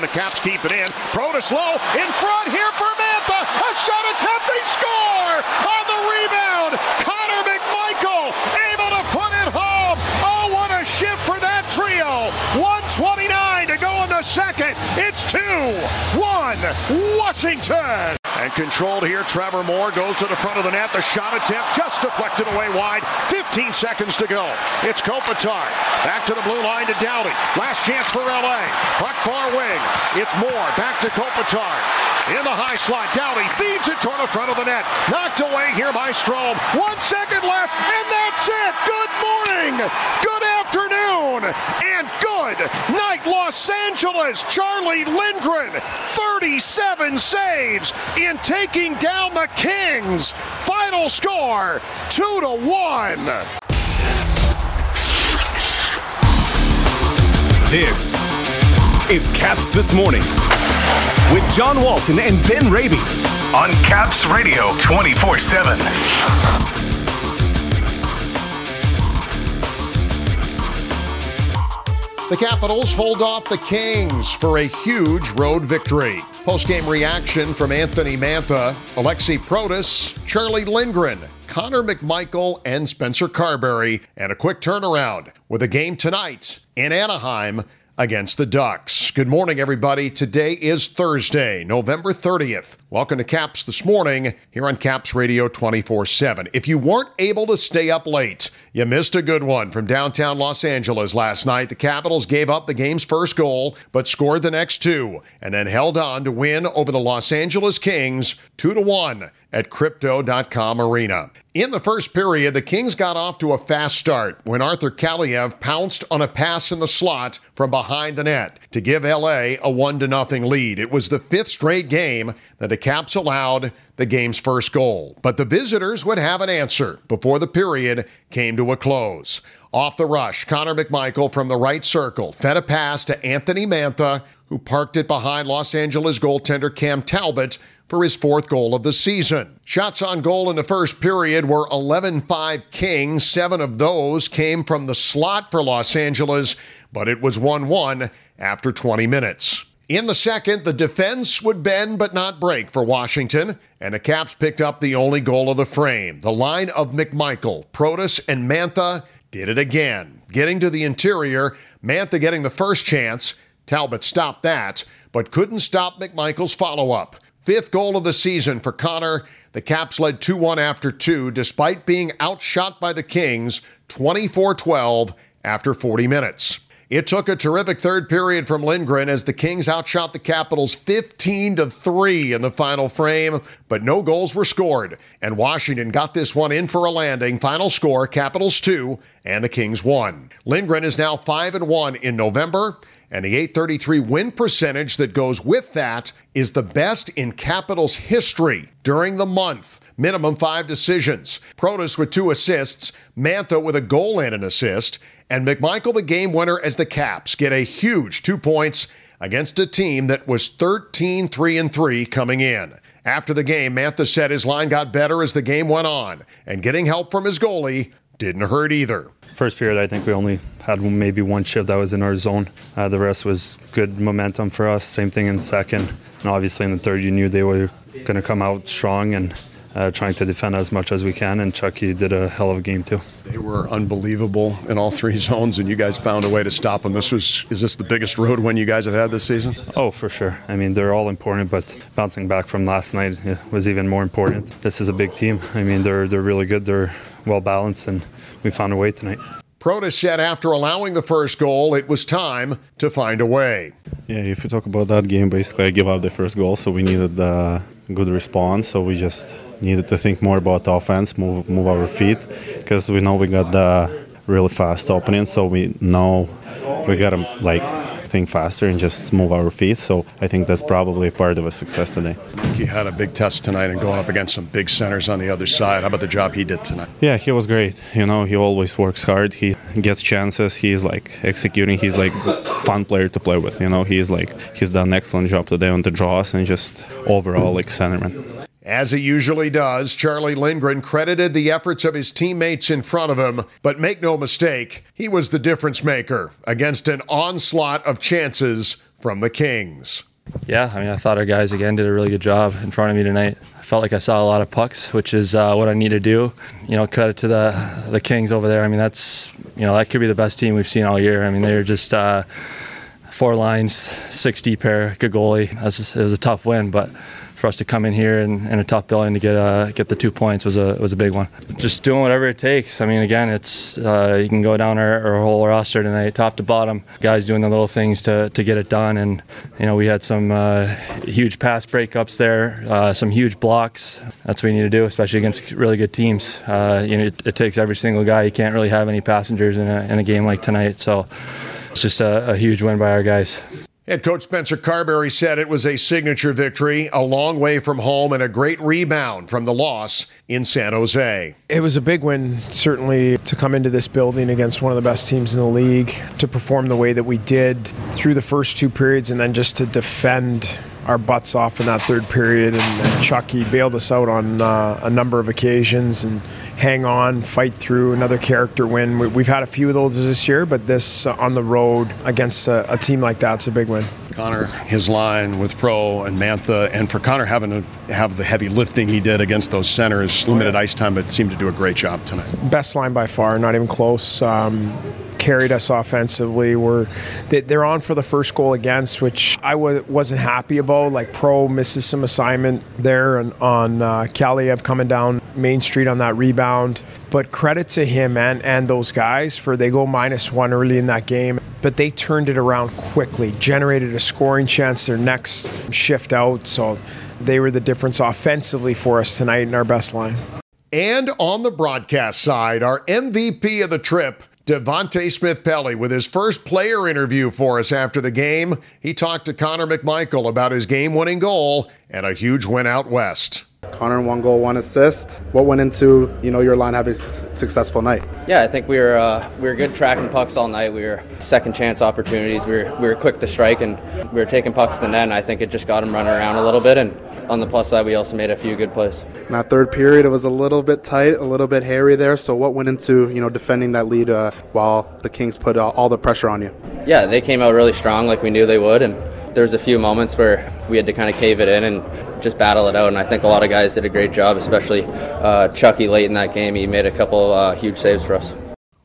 The Caps keep it in. Protas low in front here for Mantha. A shot attempt. They score on the rebound. Connor McMichael able to put it home. Oh, what a shift for that trio. 129 to go in the second. It's 2 1 Washington. And controlled here, Trevor Moore goes to the front of the net. The shot attempt just deflected away wide. 15 seconds to go. It's Kopitar. Back to the blue line to Doughty. Last chance for LA. Puck far wing. It's Moore. Back to Kopitar. In the high slot. Doughty feeds it toward the front of the net. Knocked away here by Strome. One second left, and that's it. Good morning. Good afternoon. And good night, Los Angeles. Charlie Lindgren, 37 saves in taking down the Kings. Final score, 2 to 1. This is Caps This Morning with John Walton and Ben Raby on Caps Radio 24 7. The Capitals hold off the Kings for a huge road victory. Post-game reaction from Anthony Mantha, Aliaksei Protas, Charlie Lindgren, Connor McMichael, and Spencer Carbery, and a quick turnaround with a game tonight in Anaheim against the Ducks. Good morning, everybody. Today is Thursday, November 30th. Welcome to Caps this morning here on Caps Radio 24 7. If you weren't able to stay up late, you missed a good one from downtown Los Angeles last night. The Capitals gave up the game's first goal, but scored the next two, and then held on to win over the Los Angeles Kings 2 to 1 at Crypto.com Arena. In the first period, the Kings got off to a fast start when Arthur Kaliyev pounced on a pass in the slot from behind the net to give LA a 1 0 lead. It was the fifth straight game that the Caps allowed the game's first goal. But the visitors would have an answer before the period came to a close. Off the rush, Connor McMichael from the right circle fed a pass to Anthony Mantha, who parked it behind Los Angeles goaltender Cam Talbot for his fourth goal of the season. Shots on goal in the first period were 11 5 Kings. Seven of those came from the slot for Los Angeles, but it was 1 1 after 20 minutes. In the second, the defense would bend but not break for Washington, and the Caps picked up the only goal of the frame. The line of McMichael, Protas, and Mantha did it again. Getting to the interior, Mantha getting the first chance. Talbot stopped that, but couldn't stop McMichael's follow up. Fifth goal of the season for Connor. The Caps led 2 1 after two, despite being outshot by the Kings 24 12 after 40 minutes. It took a terrific third period from Lindgren as the Kings outshot the Capitals 15 to 3 in the final frame, but no goals were scored, and Washington got this one in for a landing. Final score Capitals 2 and the Kings 1. Lindgren is now 5 and 1 in November. And the 833 win percentage that goes with that is the best in Capitals history during the month. Minimum five decisions. Protas with two assists, Mantha with a goal and an assist, and McMichael the game winner as the Caps get a huge two points against a team that was 13 3 and 3 coming in. After the game, Mantha said his line got better as the game went on, and getting help from his goalie didn't hurt either. First period, I think we only had maybe one shift that was in our zone. Uh, the rest was good momentum for us. Same thing in second. And obviously in the third, you knew they were going to come out strong and uh, trying to defend as much as we can. And Chucky did a hell of a game too. They were unbelievable in all three zones, and you guys found a way to stop them. This was is this the biggest road win you guys have had this season? Oh, for sure. I mean, they're all important, but bouncing back from last night was even more important. This is a big team. I mean, they're they're really good. They're well balanced, and we found a way tonight. Protas said after allowing the first goal, it was time to find a way. Yeah, if you talk about that game, basically I gave up the first goal, so we needed a good response. So we just needed to think more about offense, move move our feet, because we know we got the really fast opening, so we know we got to like think faster and just move our feet. So I think that's probably part of a success today. He had a big test tonight and going up against some big centers on the other side. How about the job he did tonight? Yeah, he was great. You know, he always works hard. He gets chances. He's like executing. He's like fun player to play with. You know, he's like he's done an excellent job today on the draws and just overall like centerman. As he usually does, Charlie Lindgren credited the efforts of his teammates in front of him, but make no mistake, he was the difference maker against an onslaught of chances from the Kings. Yeah, I mean, I thought our guys again did a really good job in front of me tonight. I felt like I saw a lot of pucks, which is uh, what I need to do. You know, cut it to the the Kings over there. I mean, that's you know that could be the best team we've seen all year. I mean, they're just uh, four lines, six deep pair, good goalie. It was, it was a tough win, but for us to come in here and, in a tough building to get uh, get the two points was a was a big one. Just doing whatever it takes. I mean, again, it's uh, you can go down our, our, whole roster tonight, top to bottom. Guys doing the little things to, to get it done, and you know we had some uh, huge pass breakups there, uh, some huge blocks. That's what you need to do, especially against really good teams. Uh, you know, it, it, takes every single guy. You can't really have any passengers in a, in a game like tonight, so. It's just a, a huge win by our guys. Head coach Spencer Carbery said it was a signature victory, a long way from home, and a great rebound from the loss in San Jose. It was a big win, certainly, to come into this building against one of the best teams in the league, to perform the way that we did through the first two periods, and then just to defend our butts off in that third period. And, and Chucky bailed us out on uh, a number of occasions and hang on, fight through another character win. We, have had a few of those this year, but this uh, on the road against a, a team like that's a big win. Connor, his line with Pro and Mantha, and for Connor having to have the heavy lifting he did against those centers, limited ice time, but seemed to do a great job tonight. Best line by far, not even close. Um, carried us offensively. We're they're on for the first goal against, which I w- wasn't happy about. Like Pro misses some assignment there and on uh, Kaliyev coming down Main Street on that rebound. But credit to him and and those guys for they go minus one early in that game, but they turned it around quickly, generated a scoring chance their next shift out. So they were the difference offensively for us tonight in our best line. And on the broadcast side, our MVP of the trip Devante Smith Pelly with his first player interview for us after the game. He talked to Connor McMichael about his game winning goal and a huge win out west. Connor, one goal, one assist. What went into you know your line having a successful night? Yeah, I think we were uh, we were good tracking pucks all night. We were second chance opportunities. We were we were quick to strike and we were taking pucks to the net. And I think it just got them running around a little bit. And on the plus side, we also made a few good plays. In that third period, it was a little bit tight, a little bit hairy there. So what went into you know defending that lead uh, while the Kings put all, all the pressure on you? Yeah, they came out really strong, like we knew they would, and there was a few moments where we had to kind of cave it in and just battle it out. And I think a lot of guys did a great job, especially uh, Chucky late in that game. He made a couple uh, huge saves for us.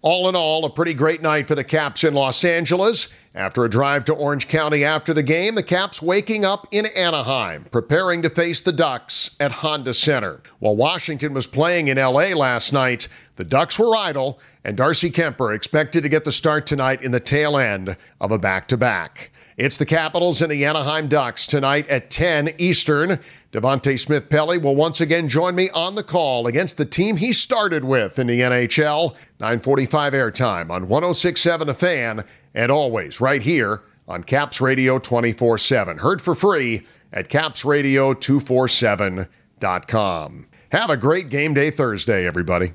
All in all, a pretty great night for the Caps in Los Angeles. After a drive to Orange County after the game, the Caps waking up in Anaheim, preparing to face the Ducks at Honda Center. While Washington was playing in LA last night, the Ducks were idle, and Darcy Kuemper expected to get the start tonight in the tail end of a back to back. It's the Capitals and the Anaheim Ducks tonight at 10 Eastern. Devante Smith Pelly will once again join me on the call against the team he started with in the NHL. 945 airtime on 1067 A Fan and always right here on Caps Radio 24 7. Heard for free at capsradio247.com. Have a great game day Thursday, everybody.